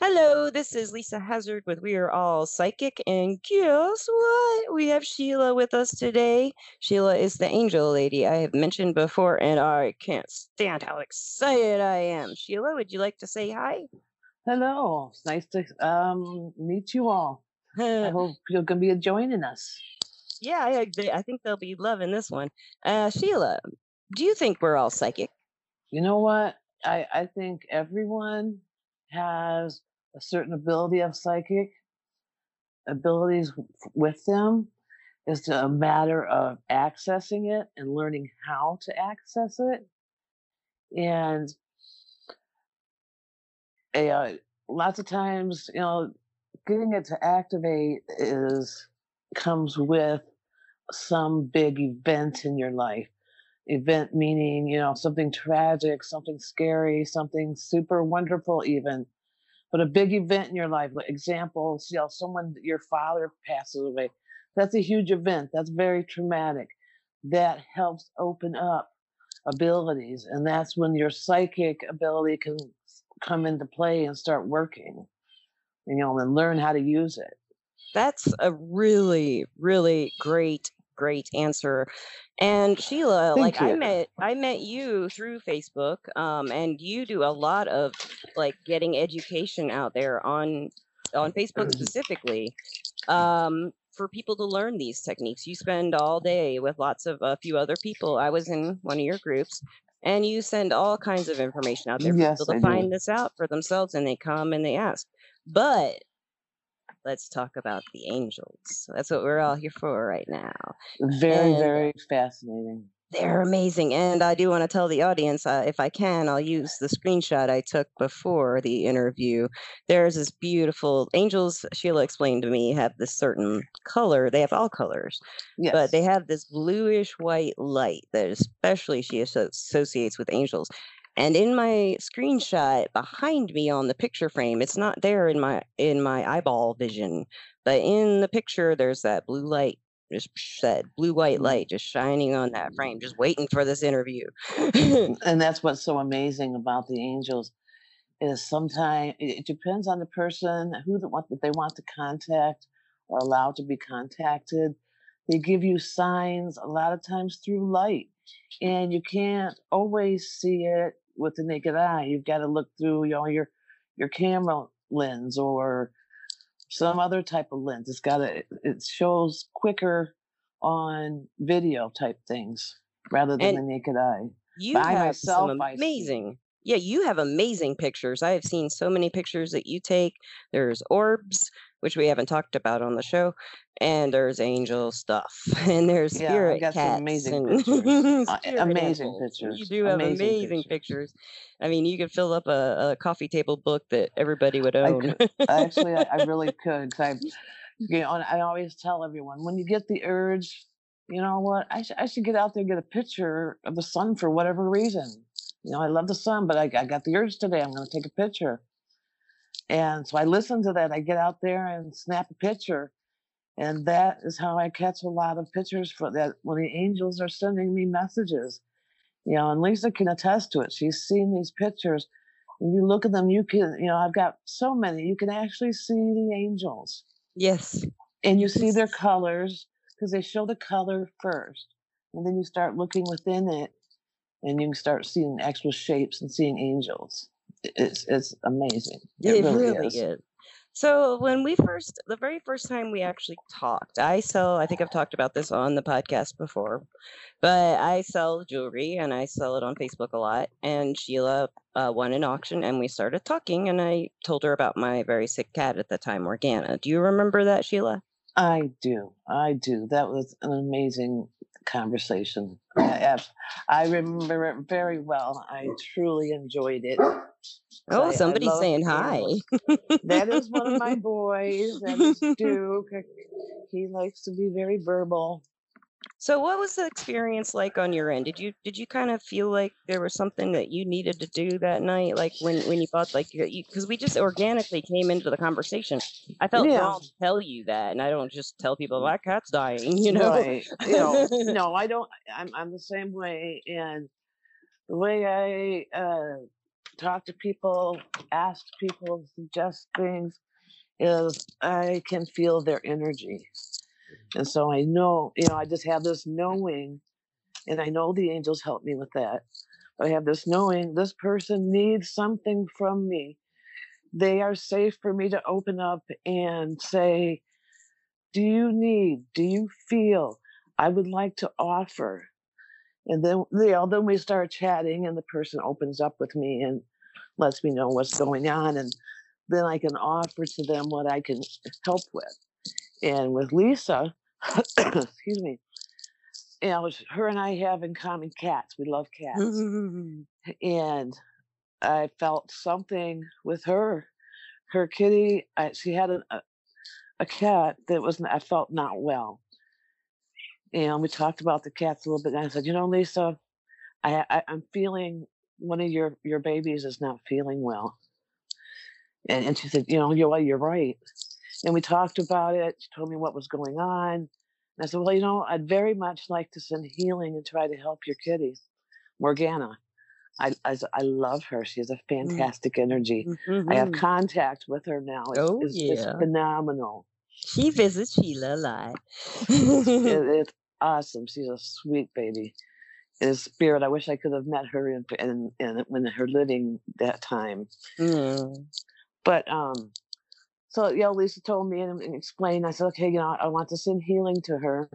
Hello, this is Lisa Hazard with We Are All Psychic, and guess what? We have Sheila with us today. Sheila is the angel lady I have mentioned before, and I can't stand how excited I am. Sheila, would you like to say hi? Hello, it's nice to um, meet you all. I hope you're going to be joining us. yeah, I, I think they'll be loving this one. Uh, Sheila, do you think we're all psychic? You know what? I, I think everyone has a certain ability of psychic abilities with them. is a matter of accessing it and learning how to access it. And uh, lots of times, you know, getting it to activate is comes with some big event in your life. Event meaning, you know, something tragic, something scary, something super wonderful, even. But a big event in your life, like examples, you know, someone, your father passes away. That's a huge event. That's very traumatic. That helps open up abilities. And that's when your psychic ability can come into play and start working, you know, and learn how to use it. That's a really, really great, great answer. And Sheila, Thank like I met I met you through Facebook, um, and you do a lot of like getting education out there on on Facebook specifically, um, for people to learn these techniques. You spend all day with lots of a few other people. I was in one of your groups, and you send all kinds of information out there for Yes, people I to do. find this out for themselves, and they come and they ask. But let's talk about the angels. That's what we're all here for right now. Very, And very fascinating. they're amazing. And I do want to tell the audience, uh, if I can, I'll use the screenshot I took before the interview. There's this beautiful angels, Sheila explained to me, have this certain color. They have all colors, but they have this bluish white light that especially she associates with angels. And in my screenshot behind me on the picture frame, it's not there in my in my eyeball vision, but in the picture there's that blue light, just that blue white Mm. light just shining on that frame, just waiting for this interview. And that's what's so amazing about the angels is sometimes it depends on the person who the, what that they want to contact or allow to be contacted. They give you signs a lot of times through light, and you can't always see it with the naked eye. You've got to look through you know, your your camera lens or some other type of lens. It's got to it shows quicker on video type things rather than and the naked eye. you have some myself, I amazing, yeah, you have amazing pictures. I have seen so many pictures that you take. There's orbs, which we haven't talked about on the show, and there's angel stuff, and there's Yeah, I spirit got cats amazing pictures. Uh, amazing animals. You do have Amazing amazing pictures. pictures. I mean, you could fill up a, a coffee table book that everybody would I own. could actually, I, I really could. I, you know, I always tell everyone when you get the urge, you know what? I, sh- I should get out there and get a picture of the sun for whatever reason. You know, I love the sun, but I, I got the urge today. I'm going to take a picture. And so I listen to that. I get out there and snap a picture. And that is how I catch a lot of pictures for that when the angels are sending me messages. You know, and Lisa can attest to it. She's seen these pictures. And you look at them, you can, you know, I've got so many, you can actually see the angels. yes, And you you see their colors because they show the color first. And then you start looking within it and you can start seeing actual shapes and seeing angels. It's it's amazing. It It really really is. is. So when we first, the very first time we actually talked, I sell, I think I've talked about this on the podcast before, but I sell jewelry and I sell it on Facebook a lot. And Sheila uh, won an auction and we started talking and I told her about my very sick cat at the time, Morgana. Do you remember that, Sheila? I do. I do. That was an amazing conversation. I, I remember it very well. I truly enjoyed it. Oh, I, I somebody's love saying hi. That is one of my boys. That is Duke. He likes to be very verbal. So what was the experience like on your end? Did you did you kind of feel like there was something that you needed to do that night like when when you thought like you because we just organically came into the conversation. I felt Yeah. wrong to tell you that and I don't just tell people my cat's dying, you know. Right. You know, no, I don't. I'm, I'm the same way. And the way I uh, talk to people, ask people, suggest things, is I can feel their energy. And so I know, you know, I just have this knowing, and I know the angels help me with that. I have this knowing this person needs something from me. They are safe for me to open up and say, Do you need, do you feel? I would like to offer. And then, you know, then we start chatting, and the person opens up with me and lets me know what's going on. And then I can offer to them what I can help with. And with Lisa, excuse me, you know, her and I have in common cats. We love cats. Mm-hmm. and I felt something with her. Her kitty, I, she had a, a cat that was, I felt not well. And we talked about the cats a little bit. And I said, you know, Lisa, I, I I'm feeling one of your your babies is not feeling well. And, and she said, you know, you're, well, you're right. And we talked about it. She told me what was going on. And I said, well, you know, I'd very much like to send healing and try to help your kitty, Morgana. I, I, I love her. She has a Mm. fantastic energy. I have Mhm. contact with her now. It's, Oh, it's yeah. phenomenal. She visits Sheila a lot. It, it's awesome. She's a sweet baby. In spirit, I wish I could have met her in, in, in when her living that time. Mm. But um, so yeah, Lisa told me and, and explained. I said, okay, you know, I want to send healing to her.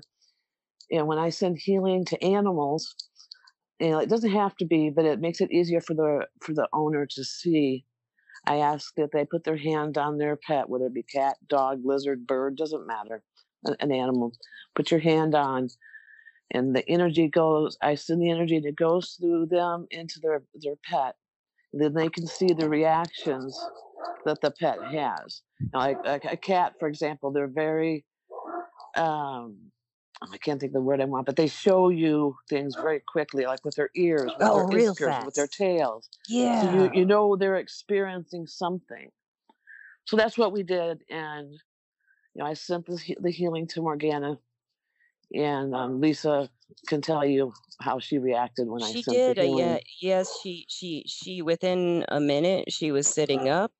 And when I send healing to animals, you know, it doesn't have to be, but it makes it easier for the for the owner to see. I ask that they put their hand on their pet, whether it be cat, dog, lizard, bird, doesn't matter, an, an animal. Put your hand on, and the energy goes. I send the energy that goes through them into their their pet. Then they can see the reactions that the pet has. Now, like, like a cat, for example, they're very um I can't think of the word I want, but they show you things very quickly, like with their ears, with Oh, their real whiskers, with their tails. So you you know they're experiencing something. So that's what we did, and you know I sent the, the healing to Morgana, and um, Lisa can tell you how she reacted when I She sent the did. Uh, yeah. Yes. She. She. She. Within a minute, she was sitting up,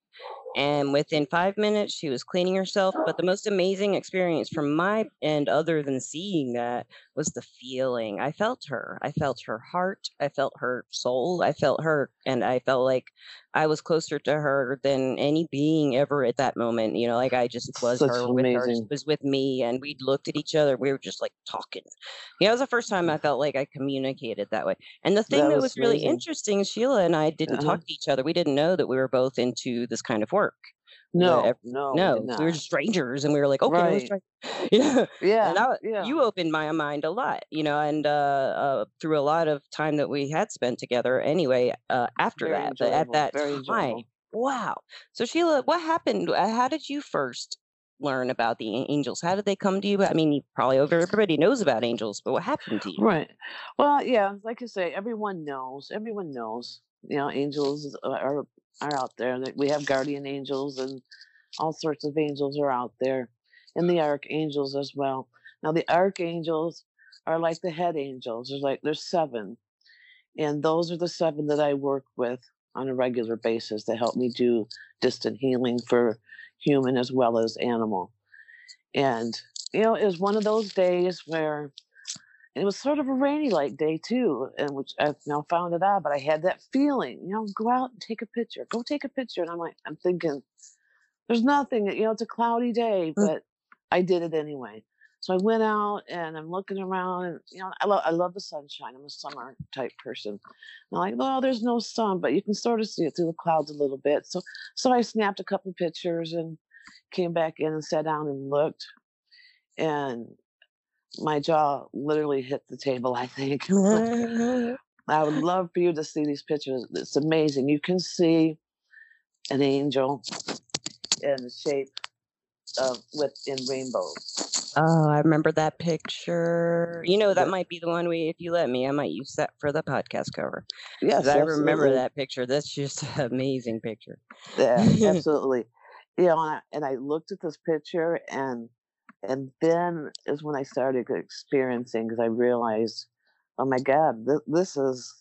and within five minutes, she was cleaning herself. But the oh. most amazing experience from my end, other than seeing that, was the feeling. I felt her. I felt her heart. I felt her soul. I felt her, and I felt like I was closer to her than any being ever at that moment. You know, like I just was Such her with her. She was with me, and we looked at each other. We were just like talking. Yeah, it was the first time I felt like I communicated that way. And the thing That that was was really interesting, Sheila and I didn't Uh-huh. talk to each other. We didn't know that we were both into this kind of work. No, ev- no, we no, did we were just strangers, and we were like, okay, let's try. Yeah, Yeah, and I, yeah. you opened my mind a lot, you know, and uh, uh, through a lot of time that we had spent together. Anyway, uh, after Very that, but at that Very time, enjoyable. wow. So Sheila, what happened? Uh, How did you first learn about the angels? How did they come to you? I mean, you probably over everybody knows about angels, but what happened to you? Right. Well, yeah, like I say, everyone knows. Everyone knows. You know, angels are are out there. We have guardian angels and all sorts of angels are out there, and the archangels as well. Now, the archangels are like the head angels. There's like there's seven, and those are the seven that I work with on a regular basis to help me do distant healing for human as well as animal. And you know, it was one of those days where it was sort of a rainy like day too, and which I've now found it out, but I had that feeling, you know, go out and take a picture, go take a picture. And I'm like, I'm thinking, there's nothing, you know, it's a cloudy day, Mm. but I did it anyway. So I went out and I'm looking around, and you know, I love I love the sunshine. I'm a summer type person. I'm like, well, there's no sun, but you can sort of see it through the clouds a little bit. So so I snapped a couple pictures and came back in and sat down and looked, and my jaw literally hit the table. I think. I would love for you to see these pictures. It's amazing. You can see an angel in the shape of within rainbows. Oh, I remember that picture. You know, that might be the one we, if you let me, I might use that for the podcast cover. yes, I remember that picture. That's just an amazing picture. Yeah, absolutely. You know, and I, and I looked at this picture, and and then is when I started experiencing because I realized, oh my God, this, this is.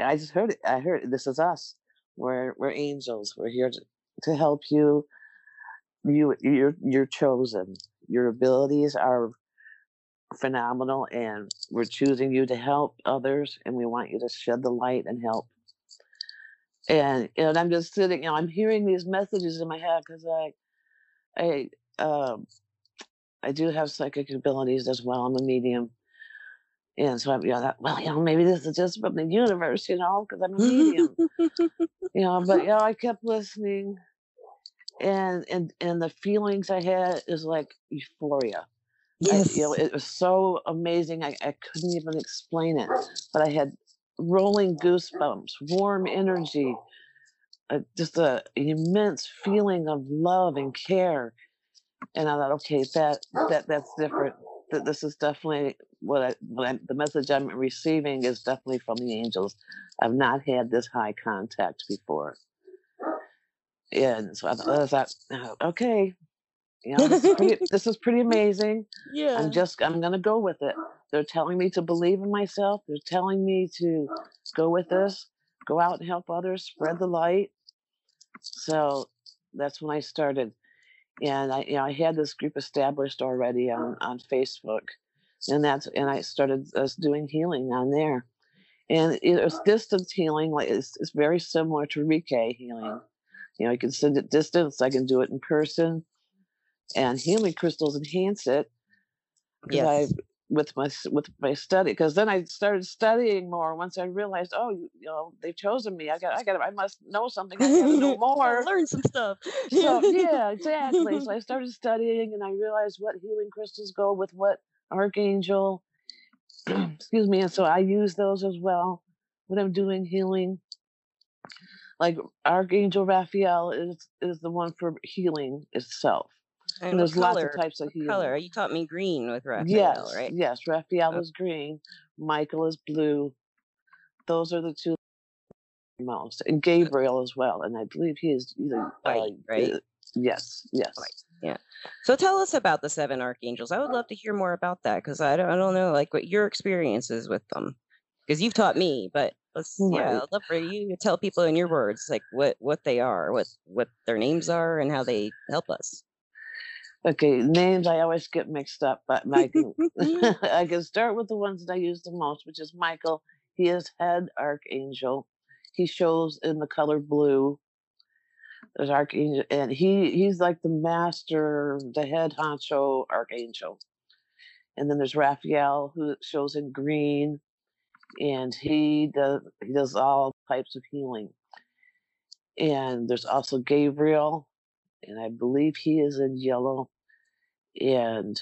I just heard it. I heard it, this is us. We're we're angels. We're here to, to help you. You you're you're chosen. Your abilities are phenomenal and we're choosing you to help others and we want you to shed the light and help and and i'm just sitting you know i'm hearing these messages in my head because i i um i do have psychic abilities as well i'm a medium and so i'm you know that, well you know maybe this is just from the universe you know because i'm a medium you know but you know i kept listening and and and the feelings i had is like euphoria I, you know, it was so amazing. I, I couldn't even explain it, but I had rolling goosebumps, warm energy, uh, just a, an immense feeling of love and care. And I thought, okay, that that that's different. That this is definitely what I, what I the message I'm receiving is definitely from the angels. I've not had this high contact before, and so I thought, uh, okay, you know, this is pretty this is pretty amazing. I'm just I'm gonna go with it. They're telling me to believe in myself. They're telling me to go with this, go out and help others, spread the light. So that's when I started. And I you know I had this group established already on, on Facebook. And that's and I started uh, doing healing on there. And it was distance healing, like it's, it's very similar to Reiki healing. You know, you can send it distance, I can do it in person and healing crystals enhance it I Yes. With my with my study because then I started studying more once I realized oh you, you know they've chosen me. I got I got I must know something. I got to know more. learn some stuff. So yeah exactly. So I started studying and I realized what healing crystals go with what archangel excuse me and so I use those as well when I'm doing healing. Like archangel Raphael is is the one for healing itself and there's lots of types of healing color? You taught me green with Raphael, Yes, right? yes. Raphael is green. Michael is blue. Those are the two most, and Gabriel as well. And I believe he is either. Uh, right? uh, yes, White. Yeah. So tell us about the seven archangels. I would love to hear more about that because I don't, I don't know like what your experiences with them because you've taught me, but let's yeah, Right. I'd love for you to tell people in your words like what what they are, what what their names are, and how they help us. Okay. Names I always get mixed up, but I can I can start with the ones that I use the most, which is Michael. He is head archangel. He shows in the color blue. There's archangel, and he he's like the master, the head honcho archangel. And then there's Raphael, who shows in green and he does he does all types of healing. And there's also Gabriel, and I believe he is in yellow. And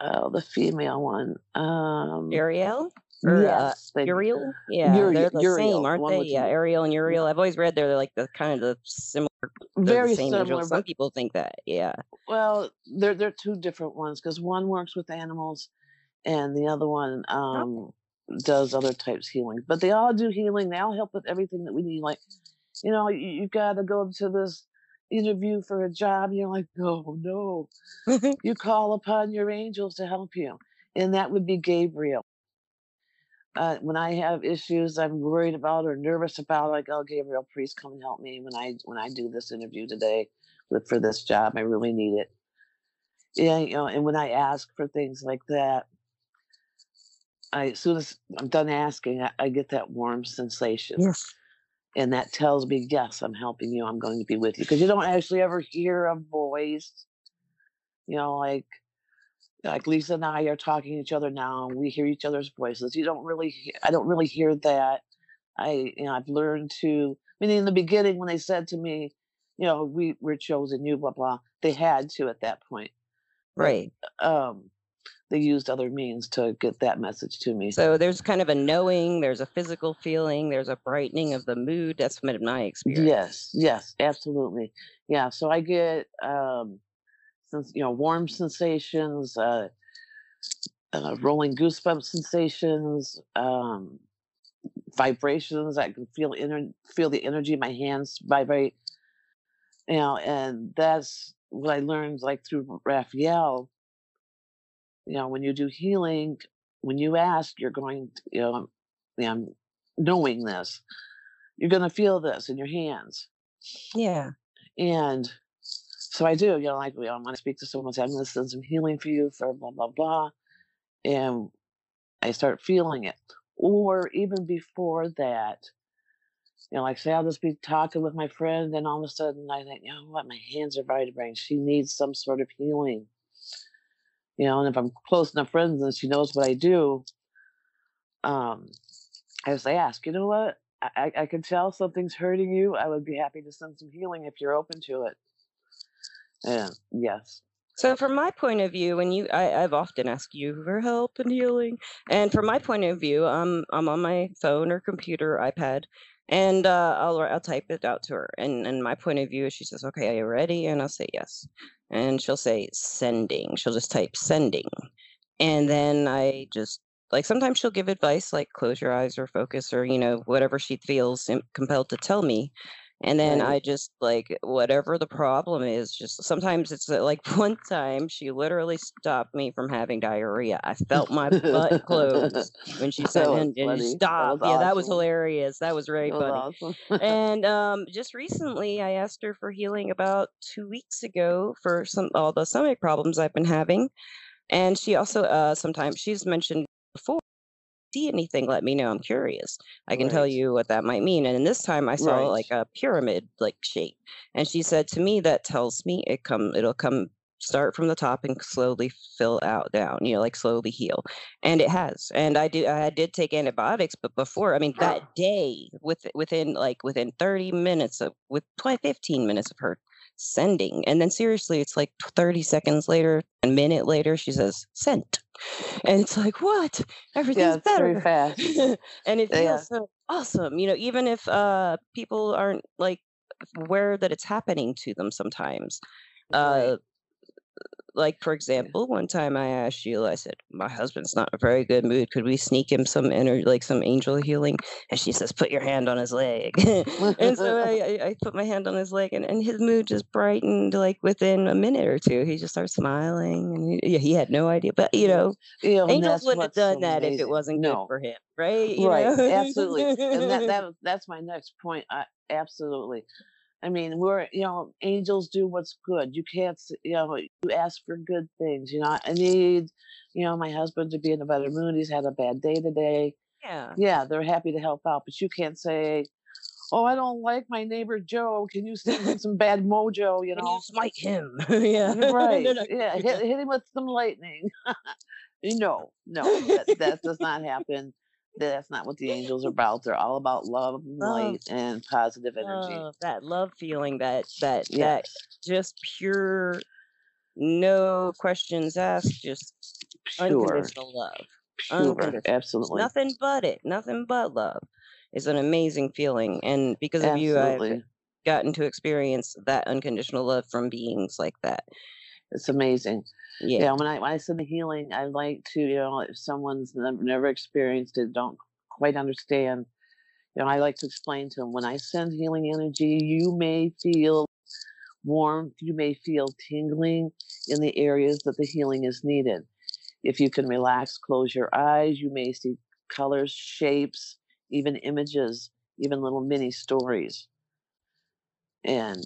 uh, the female one, um, Ariel or uh yes, they Uriel? Yeah, Uriel, they're the same, Uriel, the aren't they? Yeah. Ariel and Uriel. I've always read they're like the kind of the similar, the Very same angel. similar, Some but people think that. Yeah. well, they're they're two different ones because one works with animals, and the other one um, does other types of healing. But they all do healing. They all help with everything that we need. Like you know, you, you got to go to this interview for a job. You're like, oh no, you call upon your angels to help you, and that would be Gabriel. Uh, when I have issues I'm worried about or nervous about, like, oh Gabriel, please come and help me when I when I do this interview today with for this job. I really need it. Yeah, you know, and when I ask for things like that, I as soon as I'm done asking, I, I get that warm sensation. yes. And that tells me, yes, I'm helping you. I'm going to be with you. Because you don't actually ever hear a voice, you know, like like Lisa and I are talking to each other now, and we hear each other's voices. You don't really, I don't really hear that. I, you know, I've learned to. I mean, in the beginning, when they said to me, you know, we we're chosen, you blah blah, they had to at that point, Right. um, they used other means to get that message to me. So there's kind of a knowing, there's a physical feeling, there's a brightening of the mood. That's been my experience. Yes, yes, absolutely. Yeah, so I get um, since you know, warm sensations, uh, uh, rolling goosebump sensations, um, vibrations. I can feel ener- feel the energy in my hands vibrate. You know, and that's what I learned like through Raphael. You know, when you do healing, when you ask, you're going, to, you know, I'm knowing this. you're gonna feel this in your hands. Yeah. And so I do, you know, like, you know, I'm gonna speak to someone, say, I'm gonna send some healing for you for blah, blah, blah. And I start feeling it. Or even before that, you know, like say I'll just be talking with my friend, and all of a sudden I think, you know what, my hands are vibrating. She needs some sort of healing. You know, and if I'm close enough friends and she knows what I do, um, as I ask, you know what? I, I I can tell something's hurting you. I would be happy to send some healing if you're open to it. And yes. So from my point of view, when you, I, I've often asked you for help and healing, and from my point of view, I'm I'm on my phone or computer, iPad, and uh, I'll I'll type it out to her. And and my point of view is, she says, "Okay, are you ready?" And I'll say yes, and she'll say sending. She'll just type sending, and then I just like sometimes she'll give advice like close your eyes or focus or you know whatever she feels compelled to tell me and then Right. I just like whatever the problem is, just sometimes it's uh, like one time she literally stopped me from having diarrhea. I felt my butt close when she said, and, and funny. Stop. Yeah, that was hilarious. That was very That funny. was awesome. And um, just recently, I asked her for healing about two weeks ago for some all the stomach problems I've been having. And she also uh, sometimes she's mentioned before see anything, let me know. I'm curious. I can tell you what that might mean. And then this time I saw Right. like a pyramid like shape. And she said to me that tells me it come it'll come start from the top and slowly fill out down, you know, like slowly heal. And it has. And I do I did take antibiotics, but before, I mean that day with within like within 30 minutes of with 20, 15 minutes of her sending. And then seriously, it's like 30 seconds later, a minute later, she says, sent. And it's like, what? Everything's very better. fast. and it Yeah. feels so awesome. You know, even if uh people aren't like aware that it's happening to them sometimes. Right. Like for example, one time I asked you, I said, My husband's not in a very good mood. Could we sneak him some inner like some angel healing? And she says, Put your hand on his leg. and so I, I, put my hand on his leg and, and his mood just brightened like within a minute or two. He just started smiling and he, yeah, he had no idea. But you know, You know, angels wouldn't have what's so done that if it wasn't good for him, right? You Right, know? absolutely. And that that that's my next point. I, absolutely. I mean, we're you know, angels do what's good. You can't, you know, you ask for good things. You know, I need, you know, my husband to be in a better mood. He's had a bad day today. yeah. Yeah, they're happy to help out, but you can't say, "Oh, I don't like my neighbor Joe. Can you send him some bad mojo?" You Can you know, smite him? yeah. right? They're not Yeah, hit hit him with some lightning. no, no, that that does not happen. That's not what the angels are about. They're all about love, and Love. light, and positive energy. Love, that love feeling, that that that just pure, no questions asked, just pure, unconditional love. pure, Unconditional. Absolutely, nothing but it. Nothing but love. is an amazing feeling, and because of you, I've gotten to experience that unconditional love from beings like that. It's amazing. Yeah. Yeah, when I when I send the healing, I like to, you know, if someone's never experienced it, don't quite understand, you know, I like to explain to them when I send healing energy, you may feel warmth, you may feel tingling in the areas that the healing is needed. If you can relax, close your eyes, you may see colors, shapes, even images, even little mini stories. And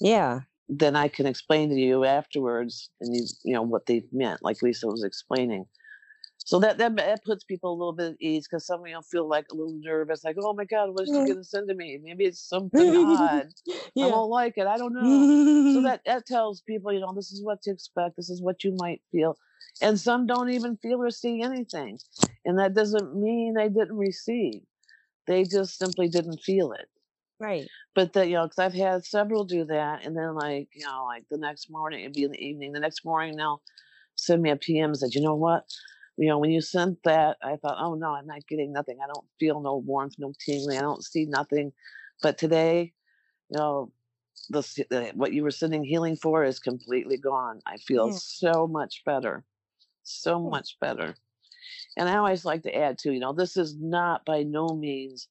Yeah. Then I can explain to you afterwards, and you you know what they meant, like Lisa was explaining. So that that, that puts people a little bit at ease because some you know feel like a little nervous, like oh my god, what is she Yeah. gonna send to me? Maybe it's something odd. I yeah. won't like it. I don't know. So that that tells people, you know, this is what to expect. This is what you might feel, and some don't even feel or see anything, and that doesn't mean they didn't receive. They just simply didn't feel it right. but that, you know because i've had several do that and then like you know like the next morning it'd be in the evening the next morning they'll send me a pm and said you know what? You know when you sent that i thought oh no i'm not getting nothing. I don't feel no warmth no tingling. I don't see nothing. But today you know the, the what you were sending healing for is completely gone. I feel Yeah. so much better so much better. And i always like to add too you know this is not by no means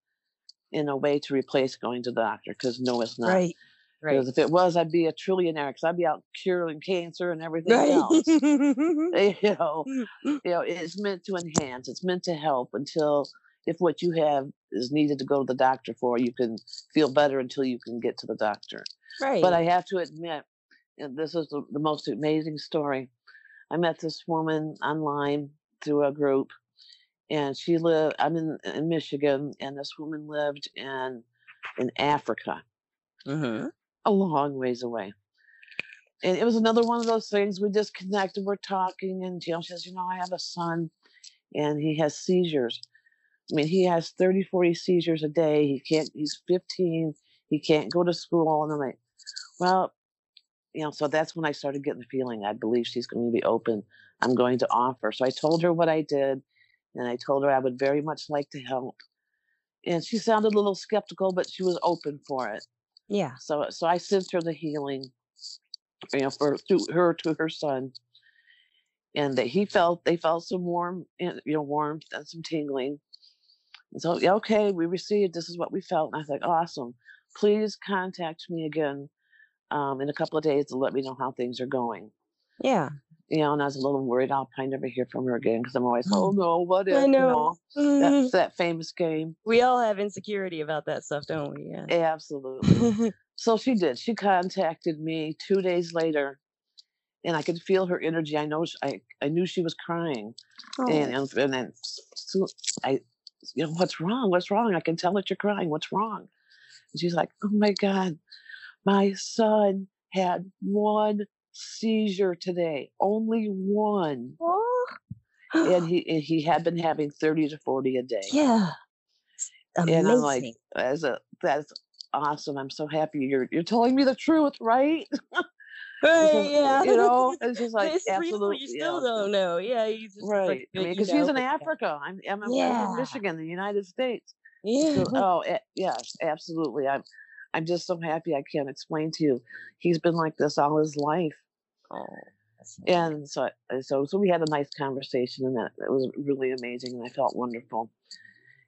in a way to replace going to the doctor because no it's not Right. Right. because if it was, I'd be a trillionaire because I'd be out curing cancer and everything Right. else. Eh, you know, you know, it's meant to enhance. It's meant to help until if what you have is needed to go to the doctor for, you can feel better until you can get to the doctor. Right. But I have to admit, and this is the, the most amazing story. I met this woman online through a group, and she lived. I'm in, in Michigan, and this woman lived in in Africa, hmm a long ways away. And it was another one of those things. We just connected. We're talking, and you know, she says, "You know, I have a son, and he has seizures. I mean, he has 30, 40 seizures a day. He can't. He's 15. He can't go to school." And I'm like, "Well, you know." So that's when I started getting the feeling. I believe she's going to be open. I'm going to offer. So I told her what I did, and I told her I would very much like to help. And she sounded a little skeptical, but she was open for it. Yeah. So so I sent her the healing, you know, for through her to her son, and that he felt they felt some warm, and you know, warmth and some tingling. And so yeah, okay, we received. This is what we felt. And I was like, awesome. Please contact me again um, in a couple of days to let me know how things are going. Yeah. You know, and I was a little worried I'll probably never hear from her again because I'm always, oh no, what if? I You know. know, that's that famous game. we all have insecurity about that stuff, don't we? Yeah. Absolutely. So she did. She contacted me two days later, and I could feel her energy. I know. sh I I knew she was crying, and oh. and, and then so I, you know, what's wrong? What's wrong? I can tell that you're crying. What's wrong? And she's like, Oh my God, my son had one seizure today, only one, Oh. and he and he had been having thirty to forty a day. yeah. And I'm like, that's a that's awesome. I'm so happy you're you're telling me the truth, right? Right, yeah. you know, it's just like it's real. absolute, You yeah, still don't know. Yeah. You just like right. I mean, because know. in Africa. I'm I'm, I'm Yeah. in Michigan, the United States. Yeah. So, oh, eh, yes, absolutely. I'm I'm just so happy. I can't explain to you. He's been like this all his life, Oh. And so so so we had a nice conversation, and that it was really amazing, and I felt wonderful.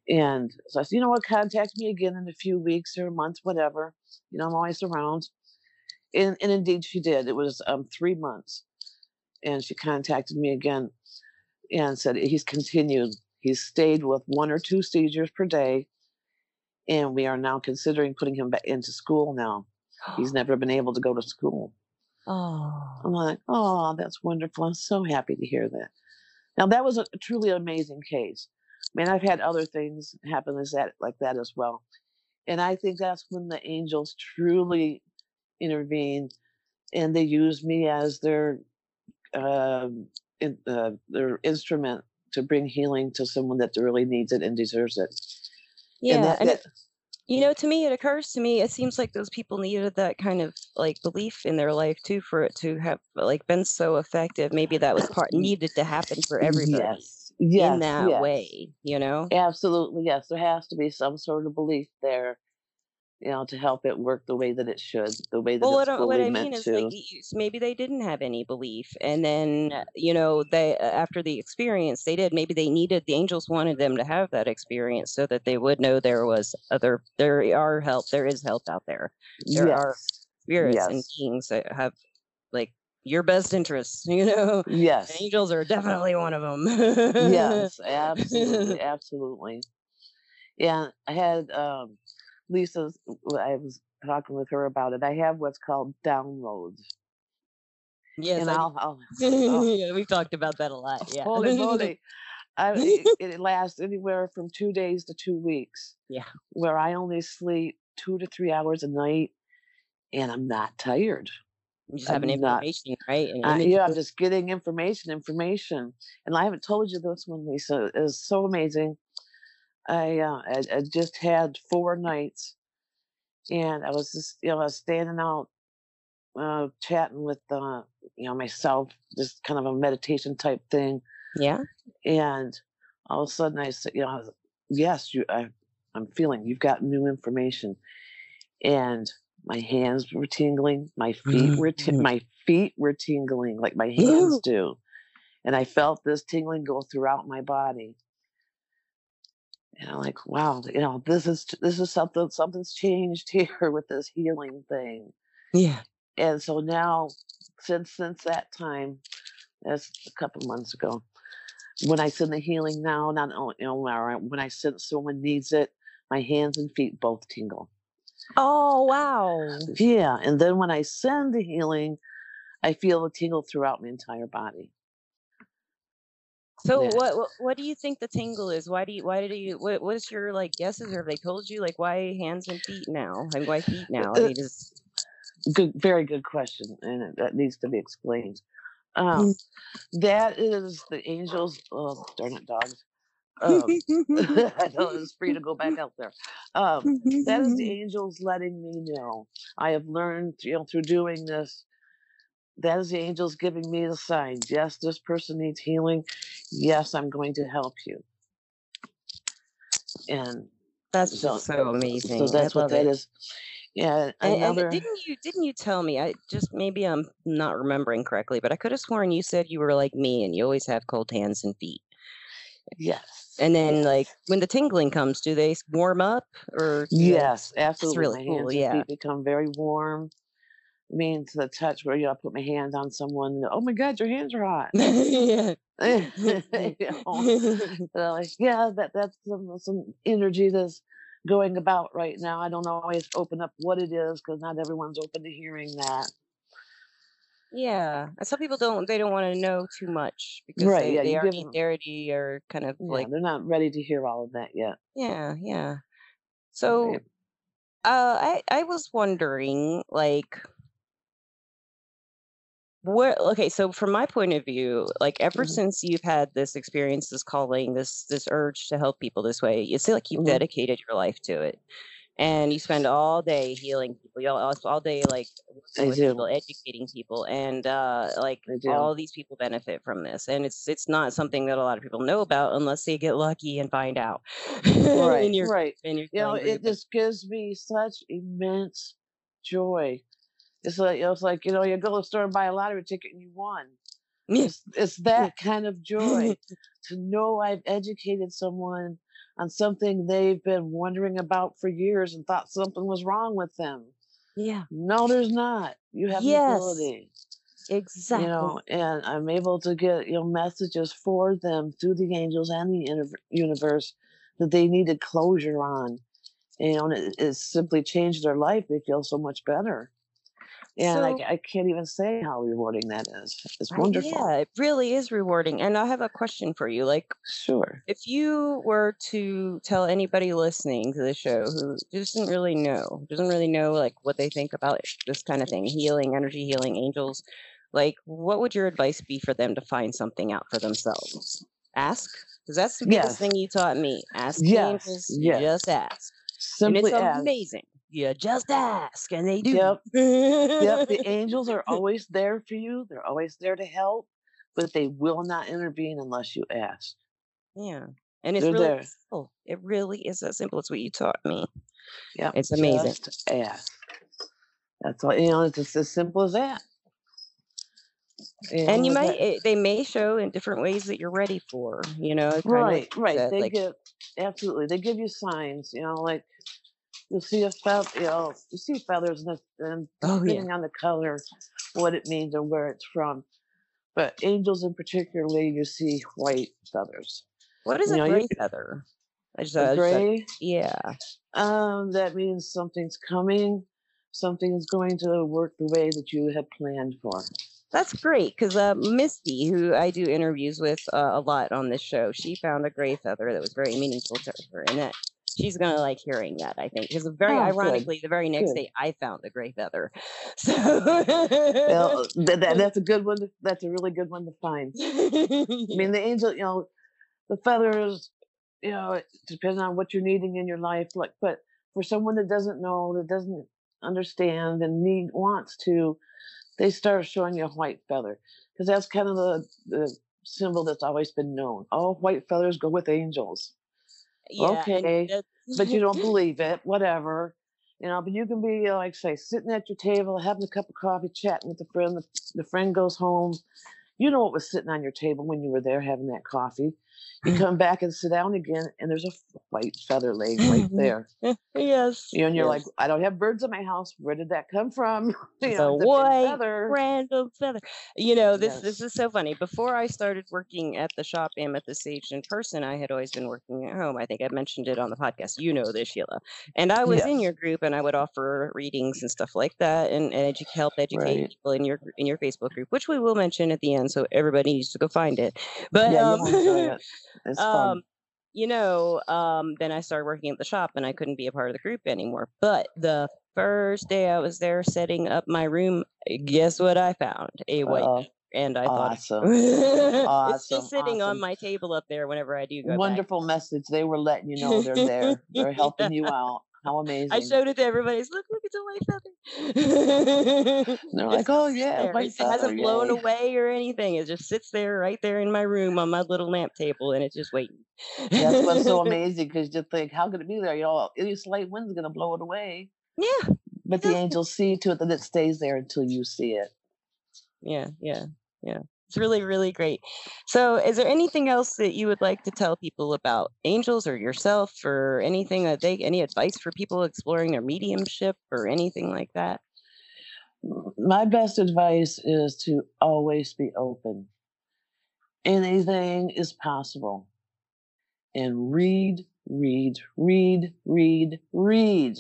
And so I said, you know what, contact me again in a few weeks or months, whatever. You know, I'm always around. And and indeed she did. It was um three months. And she contacted me again and said he's continued. He's stayed with one or two seizures per day. And we are now considering putting him back into school now. He's never been able to go to school. Oh. I'm like, oh, that's wonderful. I'm so happy to hear that. Now that was a truly amazing case. I mean, I've had other things happen as that like that as well. And I think that's when the angels truly intervened and they use me as their um in, uh, their instrument to bring healing to someone that really needs it and deserves it. And Yeah. that, And that it, you know, to me, it occurs to me, it seems like those people needed that kind of like belief in their life too for it to have like been so effective. Maybe that was part needed to happen for everybody yes, in that yes. way, you know? Absolutely, yes. There has to be some sort of belief there, you know, to help it work the way that it should, the way that Well, it's what I, what fully I mean meant is to. s- maybe they didn't have any belief, and then uh, you know they after the experience they did. Maybe they needed the angels wanted them to have that experience so that they would know there was other there are help there is help out there. There are Yes, spirits and yes, beings that have like your best interests. You know, and yes, angels are definitely one of them. yes, absolutely, absolutely. Yeah, I had um, Lisa's, I was talking with her about it. I have what's called downloads, yes, and I. I'll, I'll, yeah, we've talked about that a lot. Yeah. holy moly. I, it, it lasts anywhere from two days to two weeks, yeah. where I only sleep two to three hours a night, and I'm not tired. You just having I'm not. information, right? And Uh, yeah, I'm just getting information, information, and I haven't told you this one, Lisa. is so amazing. I, uh, I I just had four nights, and I was just you know I was standing out uh, chatting with uh, you know myself, just kind of a meditation type thing, Yeah. and all of a sudden I said, you know, was, yes, you, I, I'm feeling you've got new information, and my hands were tingling, my feet were ti- Mm. my feet were tingling like my hands do, and I felt this tingling go throughout my body. And I'm like, wow, you know, this is this is something something's changed here with this healing thing. Yeah. And so now, since since that time, that's a couple months ago, when I send the healing now, not only you know, when I sense someone needs it, my hands and feet both tingle. Oh wow. Yeah, and then when I send the healing, I feel a tingle throughout my entire body. So what, what do you think the tingle is? Why do you why do you what what is your like guesses or have they told you like why hands and feet now? And why feet now? I Uh, mean is Good, very good question, and that needs to be explained. Um, that is the angels. Oh, darn it, dogs. Um, I know it's free to go back out there. Um, that is the angels letting me know. I have learned, you know, through doing this. That is the angels giving me the sign. Yes, this person needs healing. Yes, I'm going to help you. And That's so, so amazing. so I that's what that it. is. Yeah, And, and didn't you didn't you tell me? I just maybe I'm not remembering correctly, but I could have sworn you said you were like me and you always have cold hands and feet. Yes. And then like when the tingling comes, do they warm up or? Yes, That's absolutely. really My cool. Yeah. feet become very warm. Mean, to the touch where you know, I put my hand on someone. and, Oh my God, your hands are hot. yeah. you know, like, yeah, that that's some some energy that's going about right now. I don't always open up what it is because not everyone's open to hearing that. Yeah, and some people don't they don't want to know too much because Right? they Yeah, they already them. already are kind of Yeah, like they're not ready to hear all of that yet. yeah, yeah. So, uh I I was wondering like what okay, so from my point of view, like ever Mhm. since you've had this experience, this calling, this this urge to help people this way, you feel like you've Mhm. dedicated your life to it. And you spend all day healing people, you all, all day like with people, educating people, and uh like all these people benefit from this. And it's it's not something that a lot of people know about unless they get lucky and find out. Right. and you're Right. and you're You know, it just gives me such immense joy. It's like you know, it's like you know, you go to the store and buy a lottery ticket and you won. It's it's that kind of joy to know I've educated someone on something they've been wondering about for years and thought something was wrong with them. yeah. No, there's not. You have the ability. Exactly. you know, and I'm able to get you know messages for them through the angels and the univ- universe that they needed closure on. You know, and it, it's simply changed their life. They feel so much better. I, So ca- I can't even say how rewarding that is. It's wonderful. yeah, it really is rewarding. And I have a question for you. Like Sure. if you were to tell anybody listening to the show who doesn't really know, doesn't really know like what they think about this kind of thing, healing, energy healing, angels, like what would your advice be for them to find something out for themselves? Ask, because that's the biggest Yes. thing you taught me. Ask Yes. angels, Yes. just ask. And it's ask. amazing. You just ask, and they do. Yep. Yep. The angels are always there for you. They're always there to help, but they will not intervene unless you ask. Yeah. And it's They're really there. simple. It really is as simple. as what you taught me. Yeah, It's amazing. Just ask. That's all. You know, it's just as simple as that. You And you might, that- eh, it, they may show in different ways that you're ready for, you know, kind right, of right. that, They like, give absolutely. They give you signs. You know, like you'll see a feather. You know, you see feathers, and, it's- and oh, yeah. depending on the color, what it means and where it's from. But angels, in particularly, you see white feathers. What is You a know, you gray feather? I just, A I just, gray, yeah. um, that means something's coming. Something is going to work the way that you had planned for. That's great because uh, Misty, who I do interviews with uh, a lot on this show, she found a gray feather that was very meaningful to her, and that she's gonna like hearing that. I think because very Oh, good, ironically, the very next good. day I found the gray feather. So Well, that, that that's a good one. To, that's a really good one to find. I mean, the angel, you know, the feathers, you know, it depends on what you're needing in your life. Like, but for someone that doesn't know, that doesn't understand, and need wants to, they start showing you a white feather because that's kind of the the symbol that's always been known. Oh, white feathers go with angels. Yeah, Okay, but you don't believe it. Whatever. You know, but you can be like say sitting at your table, having a cup of coffee, chatting with a friend. The, the friend goes home. You know what was sitting on your table when you were there having that coffee. You come back and sit down again, and there's a white feather laying right there. yes. You know, and you're yes. like, I don't have birds in my house. Where did that come from? you know, the white feather. random feather. You know, this this is so funny. Before I started working at the shop Amethyst Sage in person, I had always been working at home. I think I mentioned it on the podcast. You know this, Sheila. And I was in your group, and I would offer readings and stuff like that, and, and edu- help educate Right. people in your in your Facebook group, which we will mention at the end, so everybody needs to go find it. But Yeah, um, you'll enjoy it. It's fun. um, you know, um, then I started working at the shop and I couldn't be a part of the group anymore. But the first day I was there setting up my room, eh, guess what I found? A white feather. And I thought awesome. it's just sitting on my table up there whenever I do go back. Wonderful message. They were letting you know they're there. They're helping you out. How amazing. I showed it to everybody. It's, Look, look, it's a white feather. They're like, oh yeah, white It feather. hasn't blown away or anything. It just sits there right there in my room on my little lamp table and it's just waiting. That's what's so amazing because you think, how could it be there? You know, any slight wind's gonna blow it away. Yeah. But the angels see to it that it stays there until you see it. Yeah, yeah, yeah. It's really, really great. So, is there anything else that you would like to tell people about angels or yourself or anything that they, any advice for people exploring their mediumship or anything like that? My best advice is to always be open. Anything is possible. And read, read, read, read, read.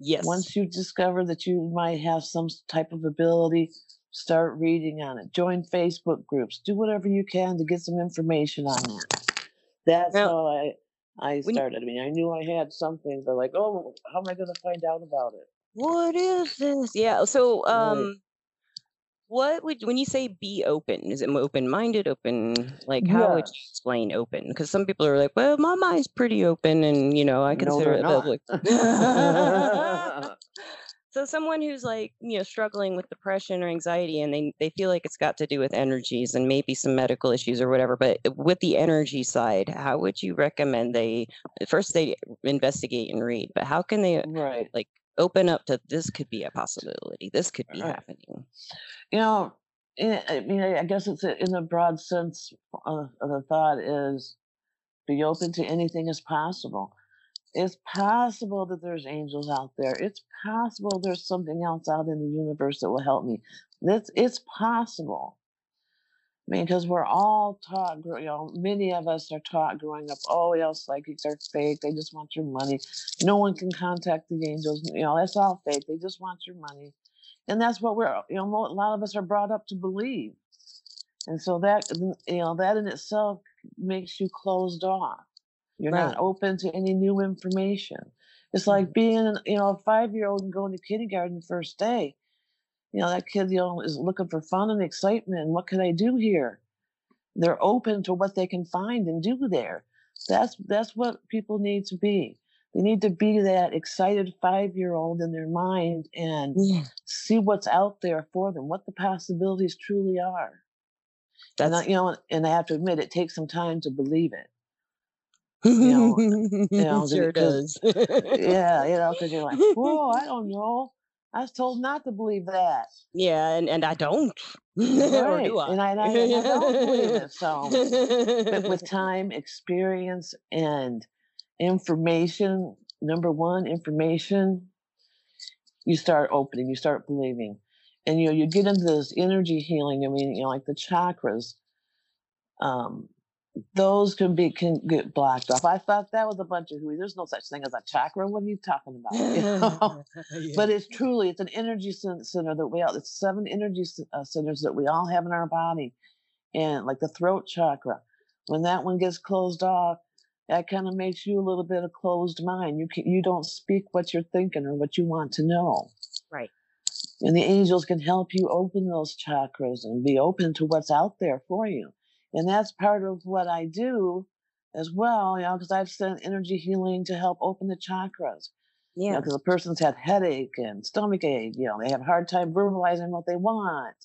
Yes. Once you discover that you might have some type of ability, start reading on it. Join Facebook groups. Do whatever you can to get some information on that. That's Now- how I I started. I mean, I knew I had something, but like, oh, how am I going to find out about it? What is this? Yeah. So, Right. um, what would when you say be open? Is it open minded? Open? Like, how would you explain open? Because some people are like, well, my mind's pretty open, and you know, I consider they're it public. So someone who's like, you know, struggling with depression or anxiety and they they feel like it's got to do with energies and maybe some medical issues or whatever, but with the energy side, how would you recommend they first they investigate and read, but how can they right. like open up to this could be a possibility. This could be Right. happening. You know, eh, I mean, I guess it's a- in a broad sense of, of the thought is be open to anything as possible. It's possible that there's angels out there. It's possible there's something else out in the universe that will help me. That's it's possible. I mean, because we're all taught, you know, many of us are taught growing up, oh, you know, psychics are fake. They just want your money. No one can contact the angels. You know, that's all fake. They just want your money. And that's what we're, you know, a lot of us are brought up to believe. And so that, you know, that in itself makes you closed off. You're Right. not open to any new information. It's mm. like being, you know, a five year old and going to kindergarten the first day. You know, that kid, you know, is looking for fun and excitement. And what can I do here? They're open to what they can find and do there. That's that's what people need to be. They need to be that excited five year old in their mind and Yeah. see what's out there for them, what the possibilities truly are. And I, you know, and I have to admit, it takes some time to believe it. Know, know, sure does. Yeah, you know, because you're like, whoa, I don't know. I was told not to believe that. Yeah, and, and I don't. Right, do I? and I- and I- and I don't believe it, so- But with time, experience, and information, number one, information, you start opening, you start believing. And you know, you get into this energy healing. I mean, you know, like the chakras, um, those can be can get blocked off. I thought that was a bunch of hooey. There's no such thing as a chakra. What are you talking about? You know? but it's truly it's an energy center that we all it's seven energy uh, centers that we all have in our body and like the throat chakra when that one gets closed off that kind of makes you a little bit of closed mind you can, you don't speak what you're thinking or what you want to know Right. and the angels can help you open those chakras and be open to what's out there for you and that's part of what i do as well you know because i've sent energy healing to help open the chakras yeah. because a person's had headache and stomach ache, you know, they have a hard time verbalizing what they want,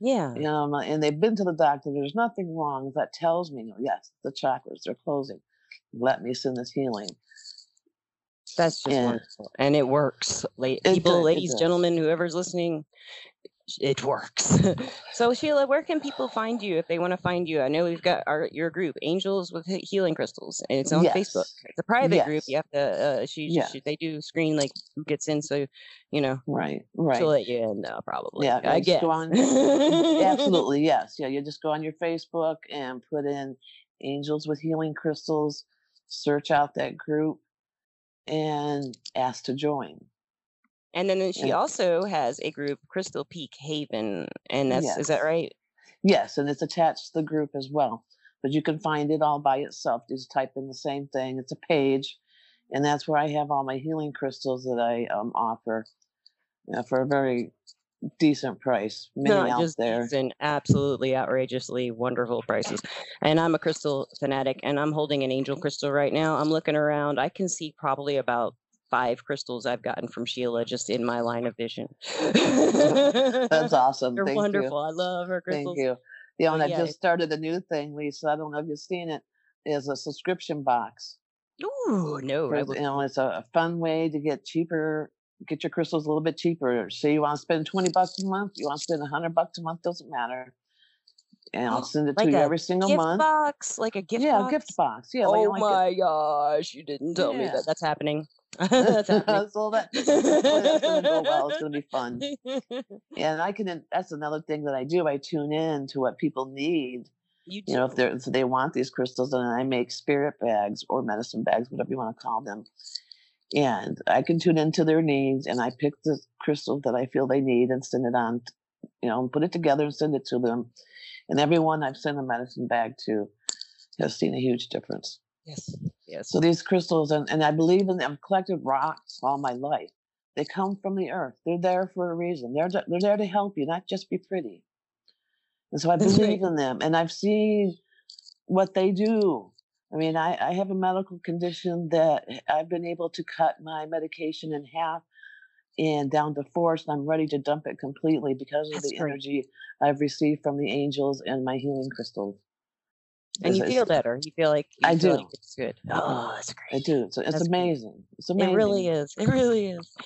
Yeah. you know, and they've been to the doctor. There's nothing wrong. That tells me, oh, yes, the chakras they're closing. Let me send this healing. That's just Yeah. wonderful. And it works. It people, does, ladies, gentlemen, whoever's listening, it works. so Sheila, where can people find you if they want to find you? I know we've got our your group, Angels with Healing Crystals, and it's on Facebook. Yes. It's a private group. Yes. You have to. Uh, she, Yeah. she they do screen like who gets in, so you know Right. Right. she'll let you in though, probably. Yeah, I guess. on- Absolutely, yes. Yeah, you just go on your Facebook and put in Angels with Healing Crystals, search out that group, and ask to join. And then she Yeah. also has a group, Crystal Peak Haven, and that's is that right? Yes, and it's attached to the group as well. But you can find it all by itself. Just type in the same thing. It's a page, and that's where I have all my healing crystals that I um, offer uh, for a very decent price. Many Not out just there. decent, absolutely outrageously wonderful prices. And I'm a crystal fanatic, and I'm holding an angel crystal right now. I'm looking around. I can see probably about five crystals I've gotten from Sheila just in my line of vision. That's awesome. They're Thank wonderful. I love her you. Thank you. Yeah, and But I've just started a new thing, Lisa. I don't know if you've seen it. Is a subscription box. Ooh, no, For- you know, it's a, fun way to get cheaper, get your crystals a little bit cheaper. Say you want to spend twenty bucks a month, you want to spend a hundred bucks a month, doesn't matter. And I'll oh, send it to you every single Gift month. box, like a gift yeah, box. gift box. Yeah. like- oh like my gosh, you didn't tell me that. That's happening. That's so that that's gonna go well. It's gonna be fun. And I can. That's another thing that I do. I tune in to what people need. you. You know, if they're if they want these crystals, and I make spirit bags or medicine bags, whatever you want to call them. And I can tune into their needs, and I pick the crystal that I feel they need and send it on. You know, and put it together and send it to them. And everyone I've sent a medicine bag to has seen a huge difference. Yes, yes. So these crystals, and, and I believe in them. I've collected rocks all my life. They come from the earth. They're there for a reason. They're to- they're there to help you, not just be pretty. And so I That's right. believe in them, and I've seen what they do. I mean, I, I have a medical condition that I've been able to cut my medication in half and down to four, and I'm ready to dump it completely because of That's the great. energy I've received from the angels and my healing crystals. And you feel better. You feel like you I feel do. like it's good. Oh, that's great. I do. It's, it's That's great. amazing. It's amazing. It really is. It really is.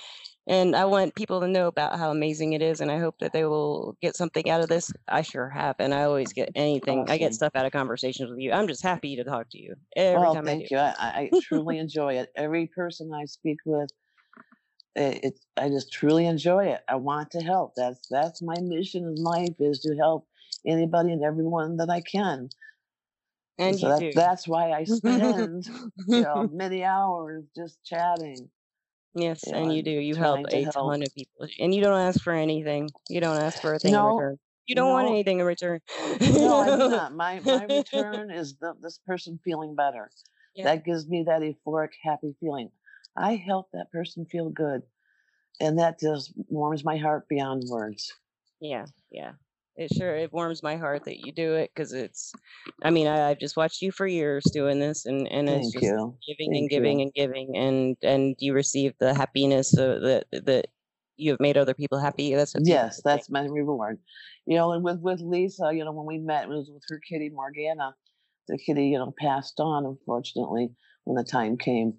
And I want people to know about how amazing it is, and I hope that they will get something out of this. I sure have, and I always get anything. I get stuff out of conversations with you. I'm just happy to talk to you every well, time I thank do. you. I, I I truly enjoy it. Every person I speak with, it, it, I just truly enjoy it. I want to help. That's that's my mission in life is to help anybody and everyone that I can. And so you that, do. that's why I spend you know many hours just chatting. yes, you know, and you do. You help a help. ton of people, and you don't ask for anything. You don't ask for a thing in return. You don't want anything in return. No, I do not. My my return is the, this person feeling better. Yeah. That gives me that euphoric, happy feeling. I help that person feel good, and that just warms my heart beyond words. Yeah, yeah. It sure it warms my heart that you do it because it's. I mean, I, I've just watched you for years doing this, and and it's Thank just you. giving and giving you. and giving, and and you receive the happiness that that you have made other people happy. That's Yes, that's my reward. You know, and with with Lisa, you know, when we met, it was with her kitty Morgana. The kitty, you know, passed on unfortunately when the time came.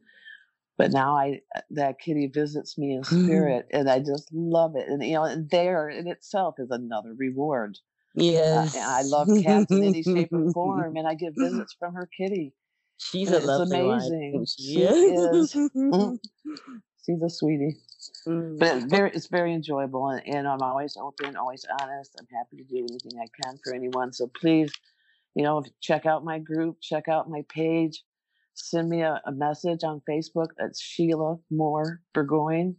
But now I uh, that kitty visits me in spirit, and I just love it. And you know, and there in itself is another reward. Uh, Yes, and I love cats in any shape or form, and I get visits from her kitty. She's and a lovely amazing. She She is. Mhm. She's a sweetie. Mm. But it's very, it's very enjoyable, and, and I'm always open, always honest. I'm happy to do anything I can for anyone. So please, you know, check out my group, check out my page, send me a, a message on Facebook. It's Sheila Moore Bourgoyne.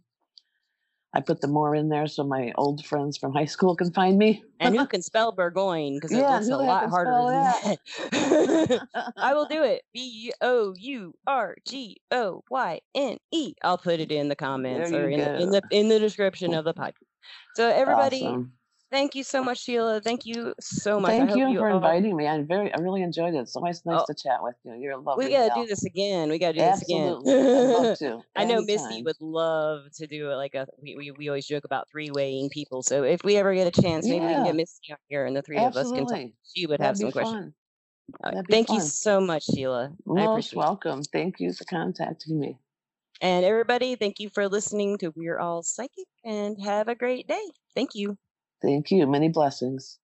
I put the more in there so my old friends from high school can find me. and who can spell Bourgoyne? Because it Yeah, looks a lot harder than that. I will do it. B O U R G O Y N E. I'll put it in the comments or in the, in the in the description of the podcast. So everybody, Awesome. Thank you so much, Sheila. Thank you so much. Thank hope you for all- inviting me. I very, I really enjoyed it. It's always nice Oh. to chat with you. You're lovely We gotta gal. do this again. We gotta do this Absolutely, love again. I know Misty would love to do it like a we, we, we always joke about three weighing people. So if we ever get a chance, maybe we can get Misty on here and the three of us can talk. Absolutely. She would have That'd some questions. fun. That'd Thank you so much, Sheila. I Most appreciate it. welcome. Thank you for contacting me. And everybody, thank you for listening to We're All Psychic and have a great day. Thank you. Thank you. Many blessings.